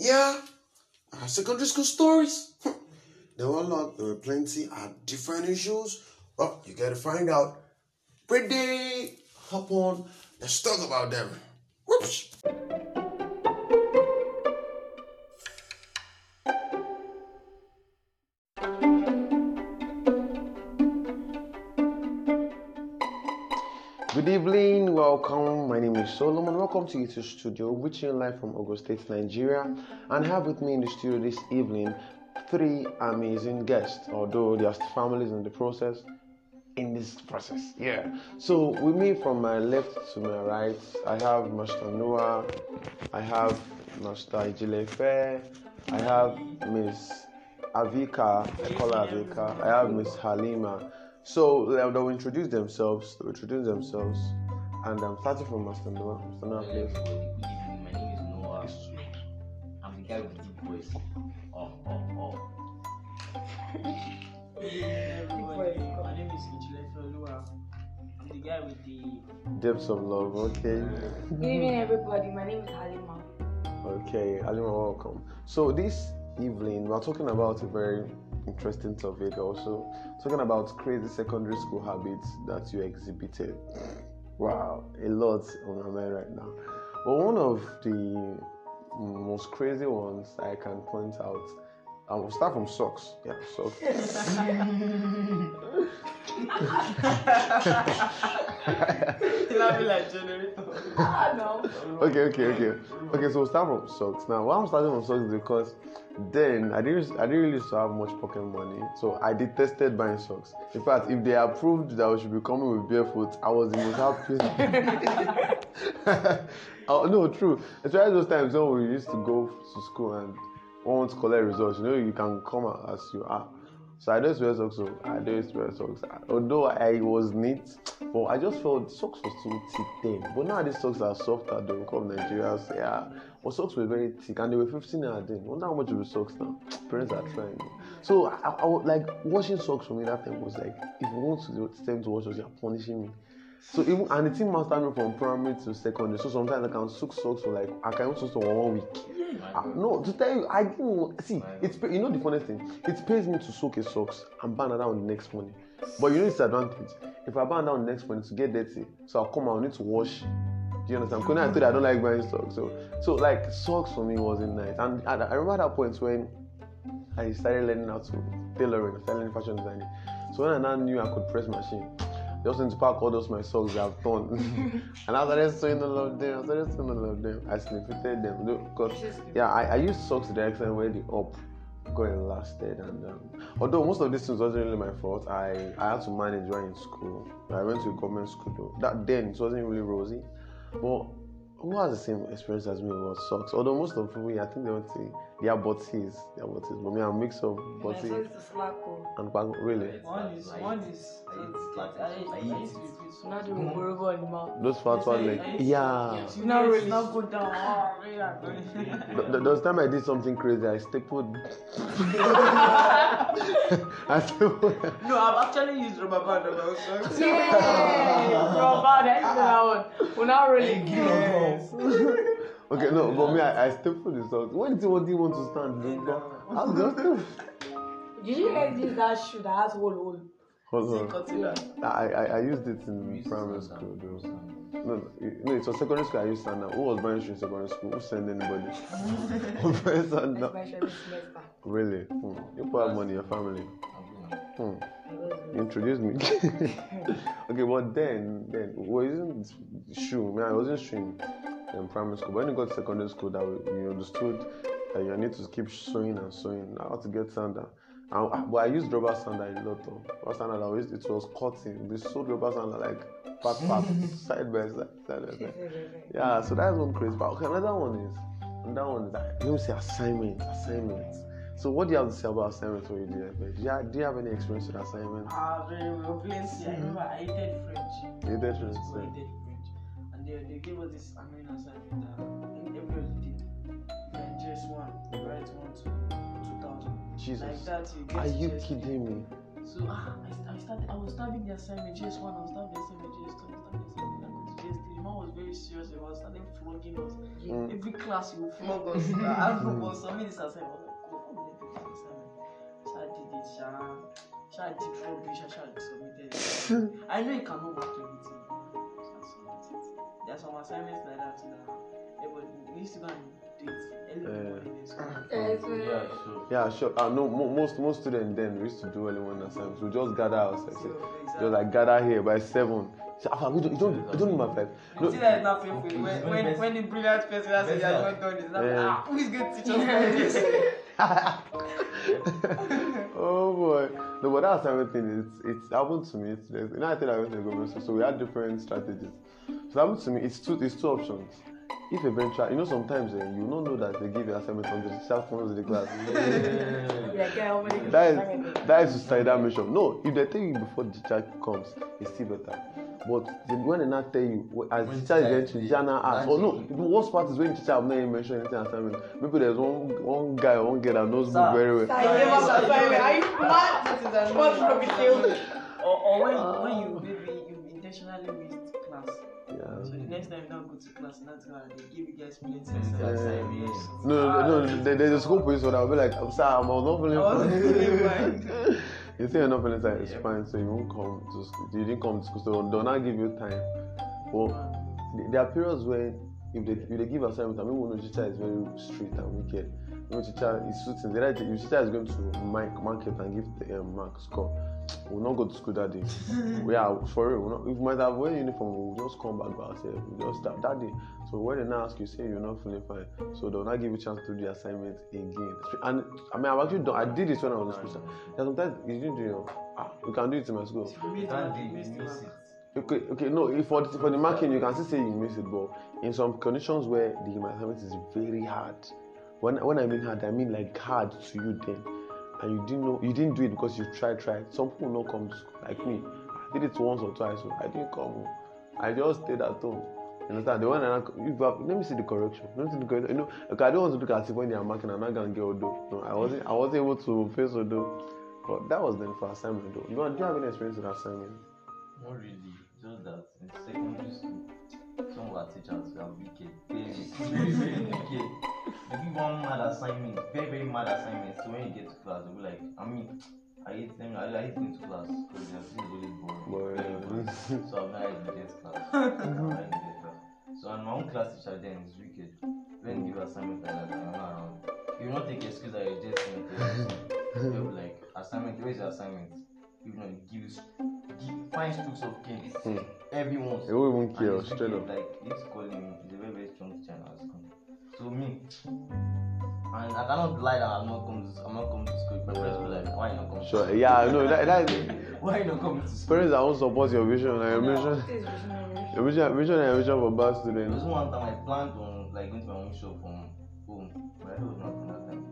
Yeah, our secondary school stories. there were a lot, there were plenty, of different issues. Well, you gotta find out. Pretty, hop on, let's talk about them. Whoops. Name is Solomon. Welcome to YouTube Studio, reaching live from Ogo State, Nigeria. And have with me in the studio this evening three amazing guests, although there are families in the process. In this process, yeah. So with me from my left to my right, I have Master Noah, I have Master Ijilefe, I have Miss Avika, I call her Avika, I have Miss Halima. So they'll introduce themselves, they'll introduce themselves, and I'm starting from Master Noah. Master Noah, Hello, please. everybody. My name is Noah. I'm the guy with the deep voice. Oh, oh, oh. Everybody, my name is Ichilefe Olua. I'm the guy with the Depths of love, okay. Good evening, everybody. My name is Halima. Okay, Alima, welcome. So this evening we're talking about a very interesting topic also. Talking about crazy secondary school habits that you exhibited. Wow, a lot on my mind right now. But one of the most crazy ones I can point out, I will start from socks. Yeah, socks. laughing like generator. Ah, no. okay, okay, okay. Okay, so we'll start from socks. Now, why I'm starting from socks is because then I didn't I didn't really used to have much pocket money, so I detested buying socks. In fact, if they approved that we should be coming with barefoot, I was the most happy. oh, no, true. Especially those times when we used to go to school and want to collect results. You know, you can come as you are. So I just wear socks. So I just wear socks. Although I was neat, but I just felt socks was too thick then. But now these socks are softer. They come Nigeria. So yeah, but socks were very thick and they were 15 naira then. Wonder how much the socks now. Parents are trying. So I, I, like washing socks for me that time was like if you want to tell to wash socks, you're punishing me. So even and the thing mastered me from primary to secondary. So sometimes I can soak socks for like I can also for one week. Ah, no, to tell you, I didn't see. It's you know the funny thing. It pays me to soak a socks and burn another on the next morning. But you know it's advantage. If I burn down the next morning to get dirty, so I'll come out. I need to wash. Do you understand? Because I told you I don't like buying socks. So so like socks for me wasn't nice. And I, I remember that point when I started learning how to tailoring, started learning fashion designing. So when I now knew I could press machine, just need to pack all those my socks that I've torn. and I started sewing all of them. I started sewing all of them. I snifted them. Because yeah, I, I used socks to the extent where the up got lasted and um, although most of these things wasn't really my fault, I, I had to manage while in school. I went to a government school though. That then it wasn't really rosy. But who has the same experience as me about socks? Although most of people, I think they would say they are botties, they are botties. But me, I'm a mix of My botty son is a oh. and bag. Really, One is one is so. Not doing horrible anymore. those fat ones like yeah. You Not really. Not go down. Oh, yeah, Th- th- There time I did something crazy. I stapled. I stapled. No, I've actually used rubber band about socks. Yeah, bro, bad. I used one. We're not really. Yes. Okay, no, but me, I, I stapled the socks. When did what do you want to stand? I was just stapled. Did you guys use that shoe that has hole hole? Hold on. Concealer. I, I, I used it in primary school, though. No, no, it- no, it was secondary school. I used sandal. Who was buying shoes in secondary school? Who sent anybody? Who buying sandal? That's my every semester. Really? Hmm. You put have money in your family. Hmm. I was You introduced me. okay, but then, then we were using shoe. Man, I wasn't shoeing in primary school. But when you got to secondary school, that you understood that you need to keep sewing and sewing. I had to get sandal. And, but I used rubber sandal a lot. Though. Rubber sandal, I used, it was cutting. We sewed rubber sandal like part part, side by side, side by side. Yeah, so that's one crazy. But okay, another one is, another one is that let me say assignments, assignments. So what do you have to say about assignments when you do that? Do you, have, do you have any experience with assignments? Ah, very well, plenty. I remember I hated French. You hated French, I hated French. And they, they gave us this annoying assignment that in every holiday, you just one, you write one to 2000. Jesus. Like that, you get Are you just- kidding me? So ah, I, I started. I was starting the assignment just one. I was starting the assignment just two. I was starting the assignment. I go to just three. Man was very serious about starting flogging us. Mm. Every class you will flog us. I asked for submit this assignment. I was like, oh, how will I do this assignment? Sha did it, Sha. Sha did rubbish, Sha Sha submitted it. I know you cannot work everything. Some assignments like that that everybody we used to go and do it early in the Yeah. morning in school. Yeah, sure. Yeah, sure. Uh, no, mo- most most students then we used to do early morning assignments. We just gather ourselves. So, Just like gather here by seven. Say, "Ah, we don't, you don't, you don't know my five. You No, see that it's not painful when, when, when the brilliant person has said, best yeah, one. not done this. Now, Yeah. ah, who is going to teach us this? oh boy. No, but that's everything. It's it's happened to me. It's, you know, I think I went to the government school, so we had different strategies. So it happened to me. It's two. It's two options. If eventually, you know, sometimes eh, you don't know that they give you assignment from the teacher comes to the class. Like, yeah, how many that is that is suicidal mission. No, if they tell you before the teacher comes, it's still better. But the, when they not tell you, as the When teacher is teacher there, is the teacher now ask. Oh no, magic. the worst part is when teacher have not even mentioned anything assignment. Maybe there's one one guy, or one girl that knows Sir. book very well. I gave up assignment. Are you mad? That is annoying. What's wrong with you? Or, or when, when you So the next time you don't go to class, that's why they give you guys plenty of assignments. No, no, no. There, there's a school police, so I'll be like, I'm sorry, I'm not feeling fine. you say you're not feeling fine, it's Yeah. fine, so you won't come to school. You didn't come to school, so they'll not give you time. But mm-hmm. th- there are periods when if they if they give assignment, I mean, when the teacher is very strict and wicked. When the teacher is shooting, the right, if the teacher is going to mark, mark it and give the um, mark score, we'll not go to school that day. we are for real. We'll not, if we might have wear uniform, we'll just come back by ourselves. We'll just start that day. So when they now ask you, say you're not feeling fine, so they'll not give you a chance to do the assignment again. And I mean, I've actually done. I did this when I was in school. There's sometimes you didn't do it. Ah, you can do it in my school. You missed That one, day you you missed miss one. it. Okay, okay, no. If for the, for the marking, you can still say you miss it, but in some conditions where the assignment is very hard. When when I mean hard, I mean like hard to you then, and you didn't know you didn't do it because you tried, tried. Some people not come to like me. I did it once or twice, so I didn't come. Oh. I just stayed at home. Understand? The one that I, I, let me see the correction. Let me see the correction. You know, okay, I don't want to look as if when they are marking, I'm not gonna get Odo. No, I wasn't. I wasn't able to face Odo. But that was then for assignment though. You know, do you have any experience with assignment? Not really. Just that in secondary school, some of our teachers were wicked. Very, very wicked. They give one mad assignment, very, very mad assignment. So when you get to class, they'll be like, I mean, I hate them, I, I hate going to class because they are still really boring. Boring. So I'm not to get class. So I'm not able to class. So and my own class teacher then is wicked. When you give assignment like that, I'm not around. You will not take excuse that you're just going to They'll be like, assignment, where's your assignment? You know, give, you- give fine strokes of cane. Hmm. Everyone. They won't even care, straight up. Like, used to he's a very, very strong teacher in school. So me, and I cannot lie that I'm not coming to, I'm not coming to school. My parents will be like, why you not coming? Sure. To school? Yeah, no, that, that Why you not coming to school? parents that won't support your vision and your mission, your vision, vision and your vision for bad There was students. one time I planned on like going to my own shop from home, but I was not from that time.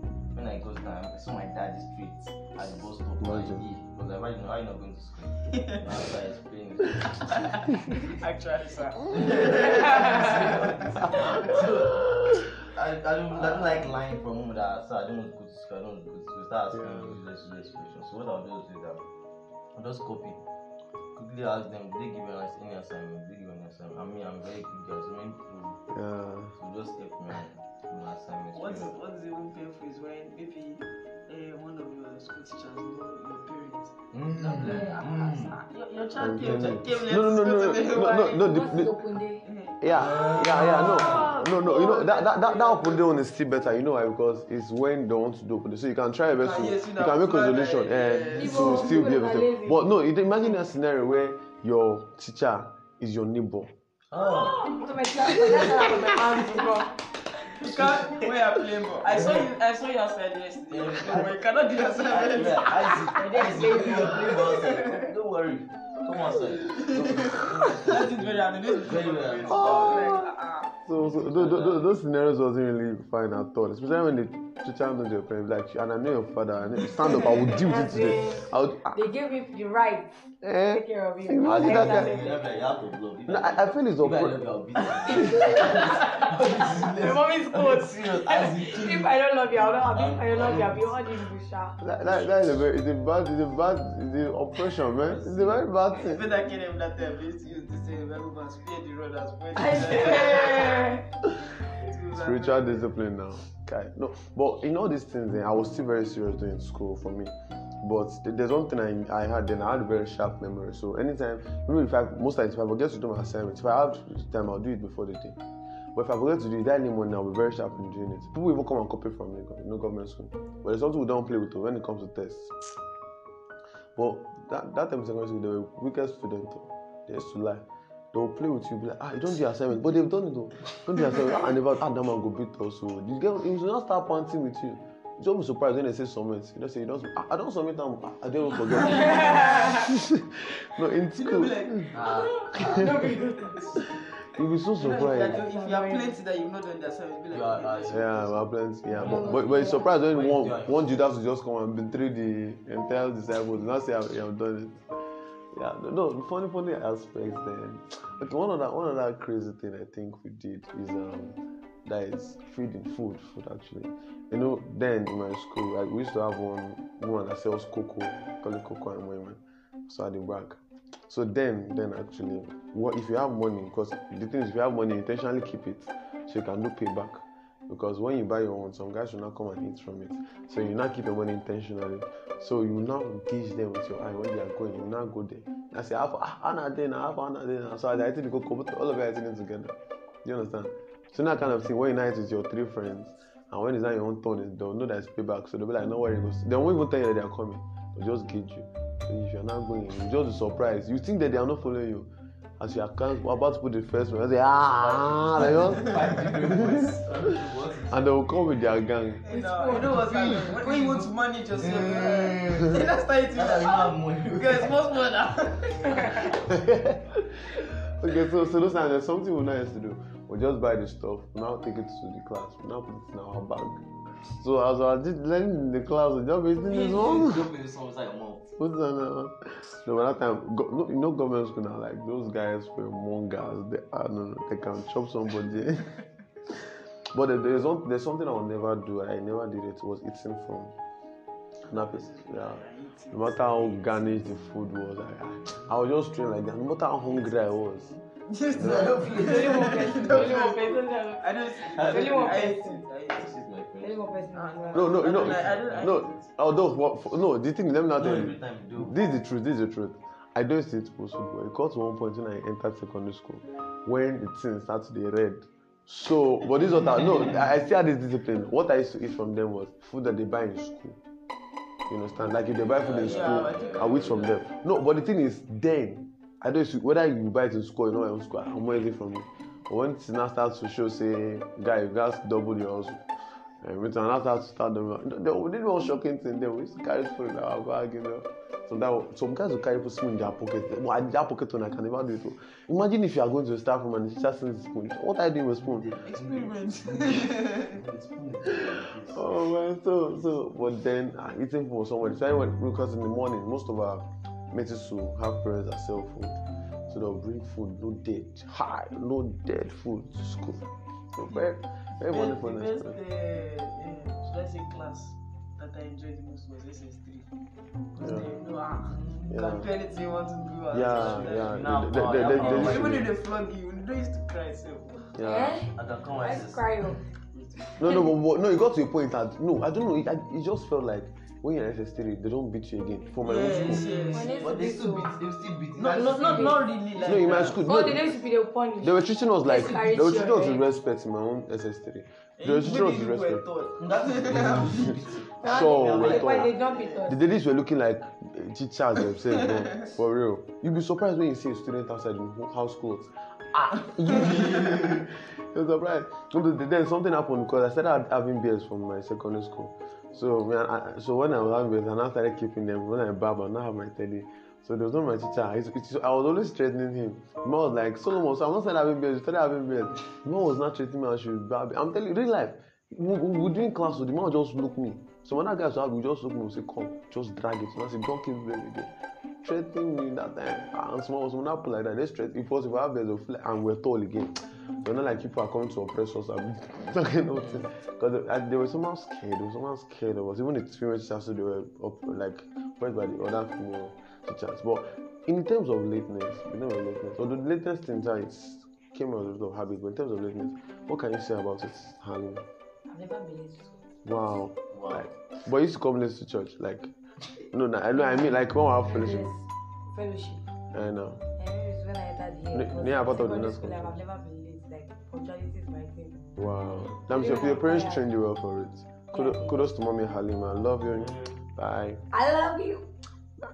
When I got there, I saw my straight at the bus stop. Like, Imagine. he was like, why you, why you not going to school? And I was like, explaining. Actually, sir. I, I, don't, I don't like lying from home that so I don't want to go to school, I don't want to go to school. Start asking Yeah. useless, useless questions. So what I'll do is that um, I'll just copy. Quickly ask them, did they give you any assignment? Did they give you an assignment? I mean, I'm very good guy, so many people Yeah. so just help me out with my assignments. What is you know. what is even painful is when maybe uh, one of your school teachers know your parents. Mm, They'll like, ah, mm. sir, your, your child Okay. came, came, came late No, no, no, to no, no, today. no, no, no, the, the, the open day? yeah, yeah, yeah, no, no, no. You know that that that, that open day one is still better. You know why? Because it's when they want to do open day, so you can try your best Ah, to you you can make a plan, solution eh, to still be people able to. But no, imagine a scenario where your teacher is your neighbor. Oh, You can't wear a plain ball. I saw you. I saw you outside yesterday. But you cannot do your assignment. yeah, Isaac, Isaac, you play ball outside. Don't worry, come outside. That is very annoying. This is Very very well. Like, ah, So, so those, those, those scenarios wasn't really fine at all. Especially when the teacher knows your parents, like, and I know your father, and you stand up, I will deal with it today. I would, ah, They gave me the right to eh, take care of you. Imagine that guy. No, I, I feel it's I awkward. My mom is Isaac. If I don't love you, I'll not have If I don't love you, I'll be all this bullshit. That, that, that is a very, it's a bad, it's a bad, it's a oppression, man. It's a very bad thing. better kill him that time. Please use this Bible man, spare the rod and spoil the I child. swear. spiritual discipline now. Okay. No, but in all these things, eh, I was still very serious doing school for me. But there's one thing I, I had then. I had a very sharp memory. So anytime, maybe if I most times if I forget to do my assignment, if I have time, I'll do it before the day. But if I forget to do it that early morning, I'll be very sharp in doing it. People even come and copy from me, you know, government school. But it's something we don't play with when it comes to tests. But that, that time in secondary school, they were wicked oh. Used to lie. They will play with you, be like, ah, you don't do your assignment. But they've done it though. Don't do your assignment. Ah, I never, ah, that man go beat us. So you get, he will not start panting with you. You don't be surprised when they say submit. You don't say, you don't, ah, I don't submit them. Ah, I don't even forget. no, in You school, be like, Ah, you'll be so you know, if you are surprised. if you are plenty that you've not done the assignment, be like, You are- this- Yeah, well, plenty. Yeah, but, but, but it's surprised when one, you one Judas will just come and betray the entire disciples. Not say, I've, I've done it. Yeah, no, funny, funny aspects then. Okay, one other, one other crazy thing I think we did is um, that is feeding food, food actually. You know, then in my school, like, we used to have one woman that sells cocoa, call it cocoa and women. So at the back. So then, then actually, what if you have money? Because the thing is, if you have money, intentionally keep it so you can do payback. Because when you buy your own, some guys will not come and eat from it. So you not keep your money intentionally. So you now engage them with your eye when they are going. You now go there. I say, half ah, Anna day now, half Anna day now. So I think put all of you are eating it together. You understand? So that kind of thing when you night with your three friends, and when it's not your own turn, they'll know that it's payback. So they'll be like, no worry. They won't even tell you that they are coming. They'll just gauge you. So if you're not going, you just be surprised. You think that they are not following you. As you are count- about to put the first one, you say, ah, like, What is and they will come with their gang. You know, you know what's happening? When, when you want to manage yourself, then that's how it is. Now that you have money. Because most more now. okay, so so those times there's something we now used to do. We just buy the stuff, we now take it to the class, we now put it in our bag. So as I was learning in the class, we just be eating this one. Don't put this one inside your mouth. Put it uh, No, by that time, go, no, you know, government school now, like those guys were mongers. They are no, no, they can chop somebody. but there's, one, there's something I will never do. I never did it. Was eating from nappies. Yeah. No matter how garnished the food was, I, I was just trained like that. No matter how hungry I was. Just No. I don't There's only one person. There's only one person. I don't see it. There's only one I hate person. Person. that- No, no, no, I don't like no. Although, what, for, no, the thing, let me not No, tell every you. time you do. This is the truth. This is the truth. I don't see it but it got to one point when I entered secondary school when the thing started to be red. So, but this is what I no, I I still had this discipline. What I used to eat from them was food that they buy in school. You understand? Like if they buy food in Yeah, school, I think I eat from them. No, but the thing is, then I don't to, whether you buy it in school or not in school, I'm eating from you. When it now starts to show, say, guy, you guys double your hustle. And we now start to start them. They, did one shocking thing. Then we used to carry food in our bag, you know. So that some guys will carry spoon in their pocket. Well, in their pocket one, I can never do it. oh. Imagine if you are going to a staff room and the teacher sends the spoon. What are you doing with spoon? Experiment. Oh man, so so but then uh, eating for somebody. So when because in the morning most of our mates to have parents that sell food. So they'll bring food, no dead, high, no dead food to school. So very very The wonderful the best, uh, uh, should I say class that I enjoyed the most was SS3. Because Yeah. they know, ah, Yeah. can do anything you want to do. and Yeah, yeah. that. Now, They- they- now, they- now, they- now, they now, Even literally- if they flog you, you don't used to cry self. Yeah. Eh? I can come I cry. No, no, but, but no, it got to a point that no, I don't know. It, I, it just felt like when you're SS3, they don't beat you again. For my own Yes, school. yes. When it's But they beat still beat. They still beat. No, no, not, not really like No, in my school, Oh, no, they don't used to be the punish. they were treating us like they were treating us with respect in my own SS3. They Eh, were treating us with respect. Sure, they- we're like, why they don't beat us? The ladies were looking like uh, teachers themselves. For real. You'll be surprised when you see a student outside in ho- house clothes. Ah, you're surprised. No, but Then something happened because I started having beers from my secondary school. So, I, so when I was having beers, I now started keeping them. When I barb, I now have my teddy. So there was not my teacher. It's, it's, I was always threatening him. Mom was like, Solomon, so I'm not started having beers. You started having beers. Mom was not treating me as she was barb. I'm telling you, real life. We, we, we doing class, so the man would just look me. So when that guy saw ah, we just look and say, come, just drag it. And I said, don't keep beers again. Threatening me that time. And small was put like that. They threat if us if I have beers, they'll feel and we're tall again. They're not like people are coming to oppress us. I'm talking. Because they, uh, they were somehow scared. They were somehow scared of us. Even the female teachers, so they were up, like, oppressed by the other female teachers. But in terms of lateness, in terms of lateness, although the latest thing it's came out of habit, but in terms of lateness, what can you say about it, Halim? I've never been late to school. Wow. Wow. Like, but you used to come late to church, like, no, no, I know, I mean, like, when we have fellowship, Yes. Fellowship. I know. And it's when I here. Ne- because of the next school, like. I've never been late. Like, punctuality is my thing. Wow. That means your, your parents trained you well for it. Kudos, kudos to mommy Halima. Love you. Bye. I love you.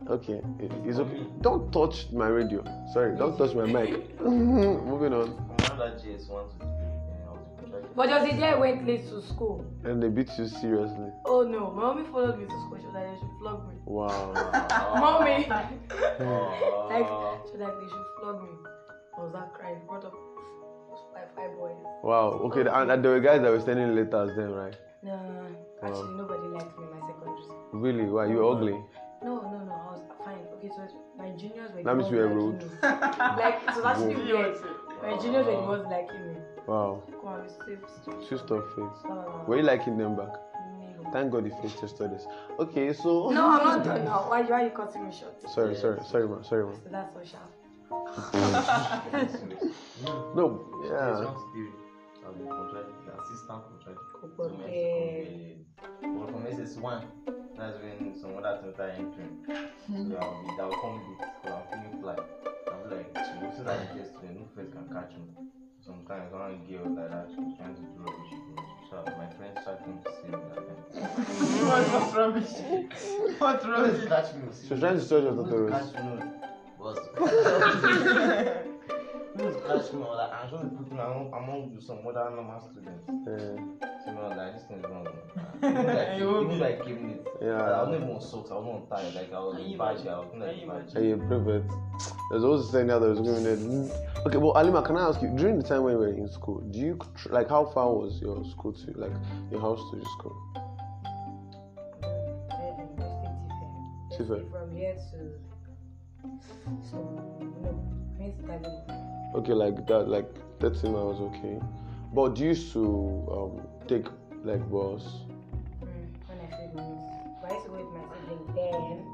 Okay, it- it's okay. Don't touch my radio. Sorry, don't touch my mic. Moving on. From another JS one But just the day I went late to school. And they beat you seriously. Oh no, my mommy followed me to school. She was like, they should flog me. Wow. Mommy! Oh. like, she was like, they should flog me. I was that crying. Brought up five, five boys. Wow. Okay, and, and there were guys that were standing later as them, right? No, actually, nobody liked me in my secondary school. Really? Why? You were ugly? No, no, no, I was fine. Okay, so my juniors were the That means you were liking rude. like, it was actually Whoa. weird. My juniors were the ones liking me. Wow. Come on, save stupid. Twist of face. Blah, blah, uh, blah. Were you liking them back? No. Thank God the face tested this. Okay, so. No, I'm not done now. Why, why are you cutting me short? Sorry, sorry, sorry, man. Sorry, man. So that's all sharp. No, yeah. Oh, one to three, I've been contracted, assistant contracted. Couple So my of second But from SS1, that's when some other things are entering. So hmm. I'll be, that will come late, because I'm feeling fly. I'll be like, so since I'm a student, no friends can catch me. Sometimes one girl like that, she's trying to do rubbish. you So my friends starting to see me that time. What's what's rubbish? What's Friends rubbish? catch me. She was trying to search your Friends tutorials. catch me, But Friends catch me, or like, I'm trying to put among, among some other normal students. Yeah. So you know, like, this thing is wrong. Even like, even like came late. Yeah. I was not even on socks, I was not on tie, like I was Can in badge. I was like Can badge. Hey, you private. There's always saying that there's mm. going there. Okay, but Alima, can I ask you, during the time when you were in school, do you, tr- like, how far was your school to, like, your house to your school? Tife. From here to. So, no. Means David. Okay, like that, like 30 miles, okay. But do you used to um, take, like, bus? Mm, when I said means. But I used to go with my sibling then.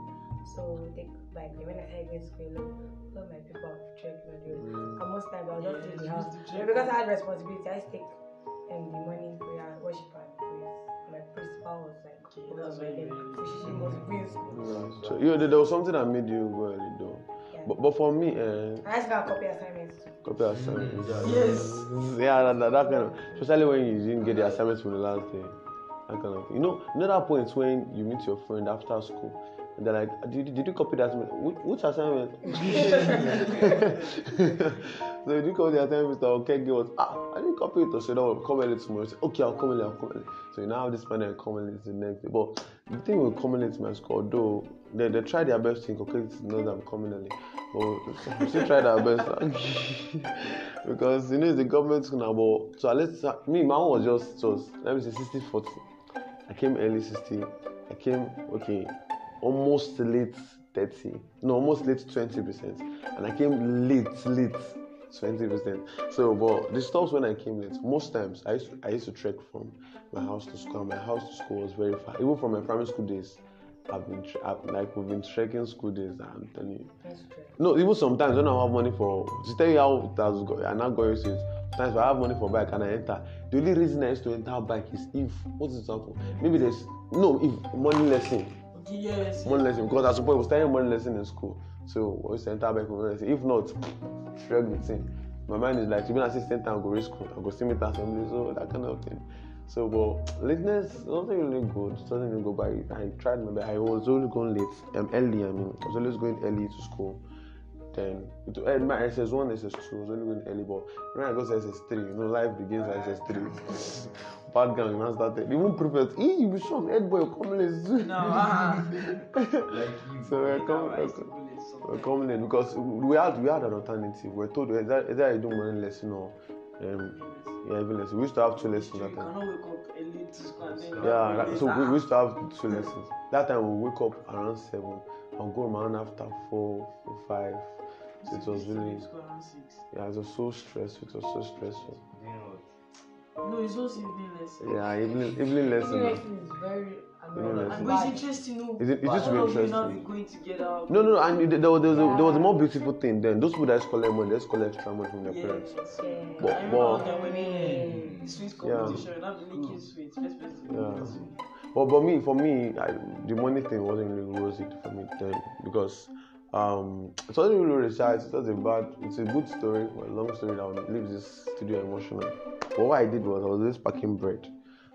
So, we take bike. Then when I started going to school alone, all my people have trek on the road. And most times I was just Yeah, in the you house. used to But because I had responsibility, I used to take um, the morning prayer, worship and praise. My principal was like, Okay, over that's my why head. you So she, she must be in school. Yeah. So, you know, there was something that made you go early, though. Yeah. But, but for me, uh, I used to go and copy assignments too. copy assignments. Yes. Yeah, that, that, that kind of, especially when you didn't get the assignments from the last day. That kind of thing. You know, you know that point when you meet your friend after school and they're like, did, did you copy that assignment? Which, which assignment? so you did copy the assignment, Mr. Okay, give us, ah, I didn't copy it. So no, come early tomorrow. Say, okay, I'll come early, I'll come early. So you now have this man and come early the next day. But the thing with coming late to my school, although they, they try their best to inculcate to know coming early. But we still try their best. because you know the government school now, but so uh, me, my own was just just let me say 60 40. I came early 60. I came okay, almost late 30. No, almost late 20 percent. And I came late, late 20 percent. So but the stops when I came late, most times I used to, I used to trek from my house to school. My house to school was very far. Even from my primary school days. I've been I've, like we've been trekking school days. I'm telling you. That's true. No, even sometimes when I have money for to tell you how it has go, I'm not going to it. Sometimes if I have money for bike and I enter, the only reason I used to enter bike is if what's the example? Maybe there's no if money lesson, yes. money lesson because at some point we studying money lesson in school, so we used to enter bike for money lesson. If not, shrug the thing. My mind is like even assistant and go to school, I go see me at assembly, so that kind of thing. So, but lateness, nothing really good. Doesn't really go by. I tried my best. I was always going late, um, early. I mean, I was always going early to school. Then it, uh, my SS1, SS2 I was only going early, but when I got to SS3, you know, life begins at SS3. Bad gang, man, started. Even prefect, hey, you be shocked, head boy, come late. No, ah. Like you. So we're coming, I we're coming, go late sometimes. we're coming late because we had we had an alternative. We're told either, either you do morning lesson or um, yeah, even lesson. We used to have two lessons that time. Yeah, so we, used to have two lessons. That time we wake up around seven and go around after four, four, five. So it was really, yeah, it was so stressful. It was so stressful. No, it's also evening lesson. Yeah, evening, evening Evening lesson. lesson is very You know, no, lesson. And but it's interesting, no. Is it- it used to be All of you now interesting. be going together. No, no, no. And it- there was, there was, a, there was a more beautiful thing then. Those people that just collect money, they just collect extra money from their Yeah. parents. Yeah. But- I remember but- one time when we sweet Yeah. competition, I've been licking sweets. First person Yeah. sweet. But but me, for me, I, the money thing wasn't really rosy for me then because um, it wasn't really rosy. It was a bad. It's a good story, but a long story that will leave this studio emotional. But what I did was I was just packing bread.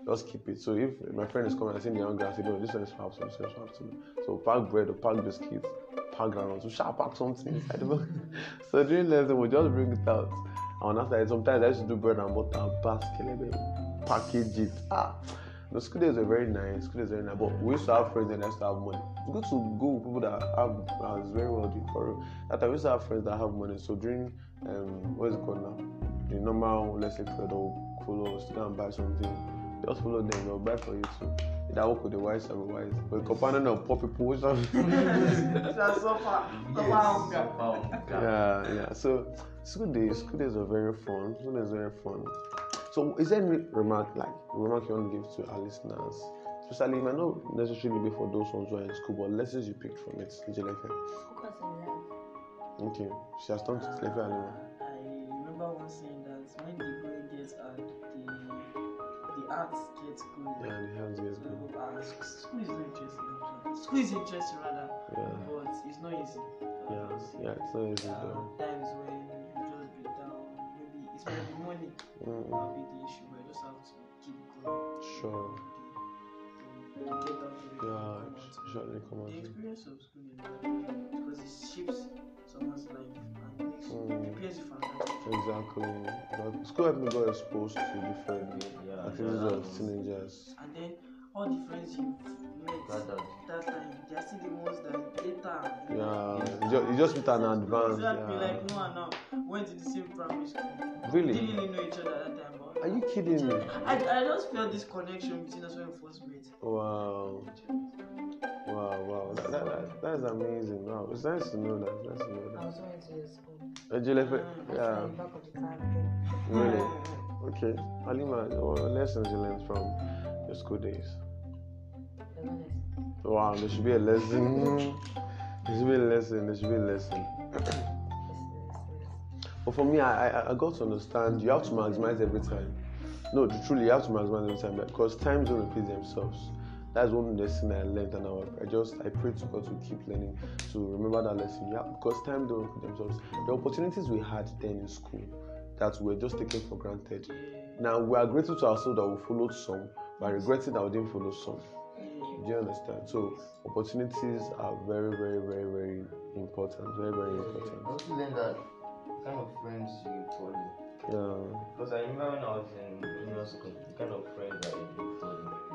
Just keep it. So if my friend is coming and seeing the younger, I say, no, this one is for some, this one is for some. So pack bread or pack biscuits, pack groundnuts. So shall pack something inside the bag. so during lesson, we just bring it out. And after that, sometimes I used to do bread and butter basket, package it. Ah, the school days were very nice. School days were very nice. But we used to have friends and used to have money. It's good to go with people that have uh, is very wealthy. For real. that we used to have friends that have money. So during um, what is it called now? The normal, let's say, period or to go and buy something. Just follow them. They'll buy for you too. That work with the wise and the wise. But companion of poor people, which one? That's so far. So far, hunger. yeah, yeah. So school days, school days are very fun. School days are very fun. So is there any remark like remark you want to give to our listeners? Especially it might not necessarily be for those ones who are in school, but lessons you picked from it, Ijelefe. Focus on life. Okay. She has turned to Lefe Alima. I remember one saying that when the the arts gets good. Yeah, the hands gets So, good. uh, sc- school is not interesting. School is interesting rather, Yeah. but it's not easy. Yeah, yeah, it's not easy There are times when you just break down. Maybe it's maybe money Mm, that'll be the issue, but you just have to keep going. sure. To, to get out of it. Yeah, The experience of school is because it shapes someone's life and Mm. prepares you for. Exactly. But school helped me got exposed to different Yeah, activities yeah, of teenagers. And then all the friends you met Gathered. that time, they are still the ones that later. Yeah, you just, you just meet an advance. Exactly, Yeah. like no and now went to the same primary school. Really? Didn't really know each other at that time. But Are you kidding me? I, I just felt this connection between us when we first met. Wow. Wow, wow. That, that, that, that's amazing. Wow. It's nice to know that. It's nice to know that. I that. was going to your school. Ejelefe, That's mm, yeah. the back the car. then. Really? Mm. Okay. Halima, what lessons you learned from your school days? Wow, there should be a lesson. there should be a lesson. There should be a lesson. But for me, I, I, I got to understand you have to maximize every time. No, truly, you have to maximize every time because times don't repeat themselves. That's one lesson I learned, and I, I just I pray to God to keep learning to remember that lesson. Yeah, because time don't repeat themselves. The opportunities we had then in school that we were just taken for granted. Now we are grateful to ourselves that we followed some, but regretting that we didn't follow some. Do you understand? So opportunities are very, very, very, very important. Very, very I important. also learned that kind of friends you follow. Yeah. Because I remember when I was in junior school, the kind of friends that I do follow.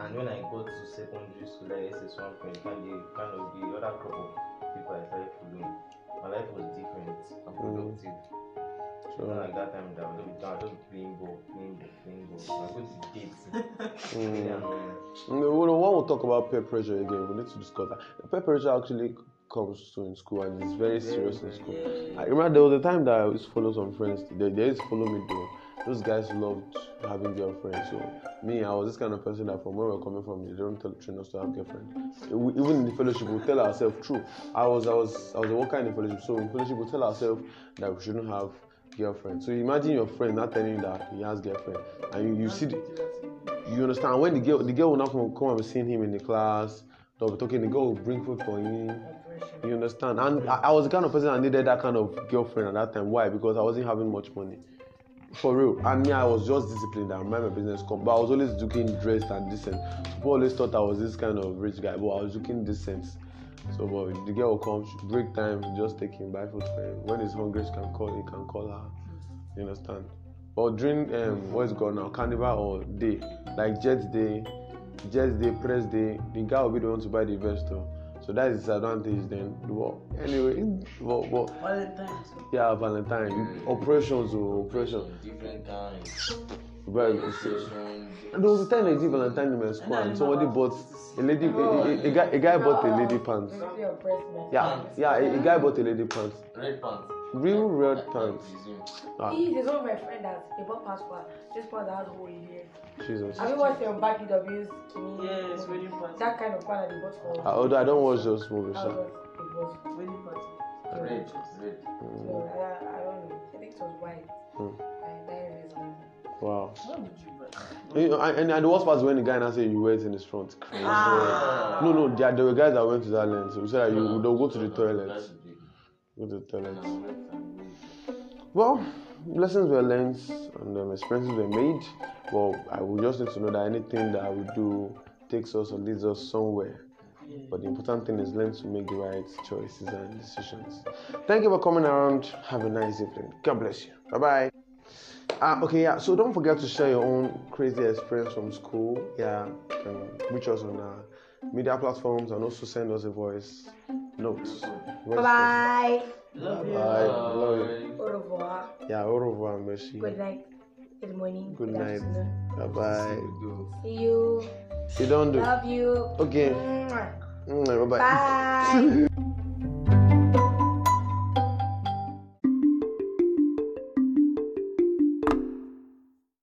And when I got to secondary school, like SS1 friend, kind of, kind of the other crop of people I started following, my life was different and mm-hmm. productive. So Sure. like that time, that I was just, I was just playing ball, playing ball, playing ball. I go to dates. Really Mm. annoying. No, well, when we talk about peer pressure again, we need to discuss that. Peer pressure actually comes to in school and it's very serious in school. I remember there was a time that I used to follow some friends. They, they used to follow me though. Those guys loved having girlfriends. So me, I was this kind of person that from where we're coming from, they don't tell train us to have girlfriend. We- Even in the fellowship, we tell ourselves true. I was I was I was a worker in the fellowship, so in fellowship we tell ourselves that we shouldn't have girlfriend. So imagine your friend not telling you that he has girlfriend, and you, you see the, you understand? When the girl the girl will not come, come and be seeing him in the class they'll be talking the girl will bring food for him. You understand? And I, I was the kind of person that needed that kind of girlfriend at that time. Why? Because i wasn't having much money. For real. And me i was just disciplined. I mind my business come but i was always looking dressed and decent. People always thought i was this kind of rich guy but i was looking decent so but the girl will come break time just take him buy food for him when he's hungry she can call he can call her. You understand? But during um what is going called now? Carnival or day like jet day jet day press day the guy will be the one to buy the vest so that is disadvantage then. But anyway but, but Valentine's. yeah valentine. Operations or operation Different kinds. Very Sessions. and there was a time they did valentine in my school and somebody bought a lady a, a, a guy a guy bought a lady pants Basically oppressed men. yeah yeah a, a guy bought a lady pants Red pants. Real red pants. Ah, He is one of my friend that they bought passport. This part that has hole in here. Jesus. Have you watched your back EW's skinny? Yes, wedding party. That kind of part that they bought for. Ah, although I don't watch those movies. That was it was. Wedding party. Red, red. So I, I don't know. I think it was white. Mm. Wow. You? And, and, and the worst part is when the guy now say you wear it in his front. Crazy. Ah. No, no, there, there were guys that went to that length. So we said that you they'll go to the toilet. Go to the toilet. No, red and red. Well, lessons were learned and um, experiences were made. Well, I will just need to know that anything that we do takes us or leads us somewhere. But the important thing is learn to make the right choices and decisions. Thank you for coming around. Have a nice evening. God bless you. Bye bye. Uh, okay, yeah. So don't forget to share your own crazy experience from school. Yeah, you can reach us on our media platforms and also send us a voice note. Bye bye. Love you. Bye. Love you. Au revoir. Yeah, au revoir, merci. Good night. Good morning. Good night. Bye bye. See you. You don't do. Love you. Okay. Mwah. Mm, bye bye. Bye.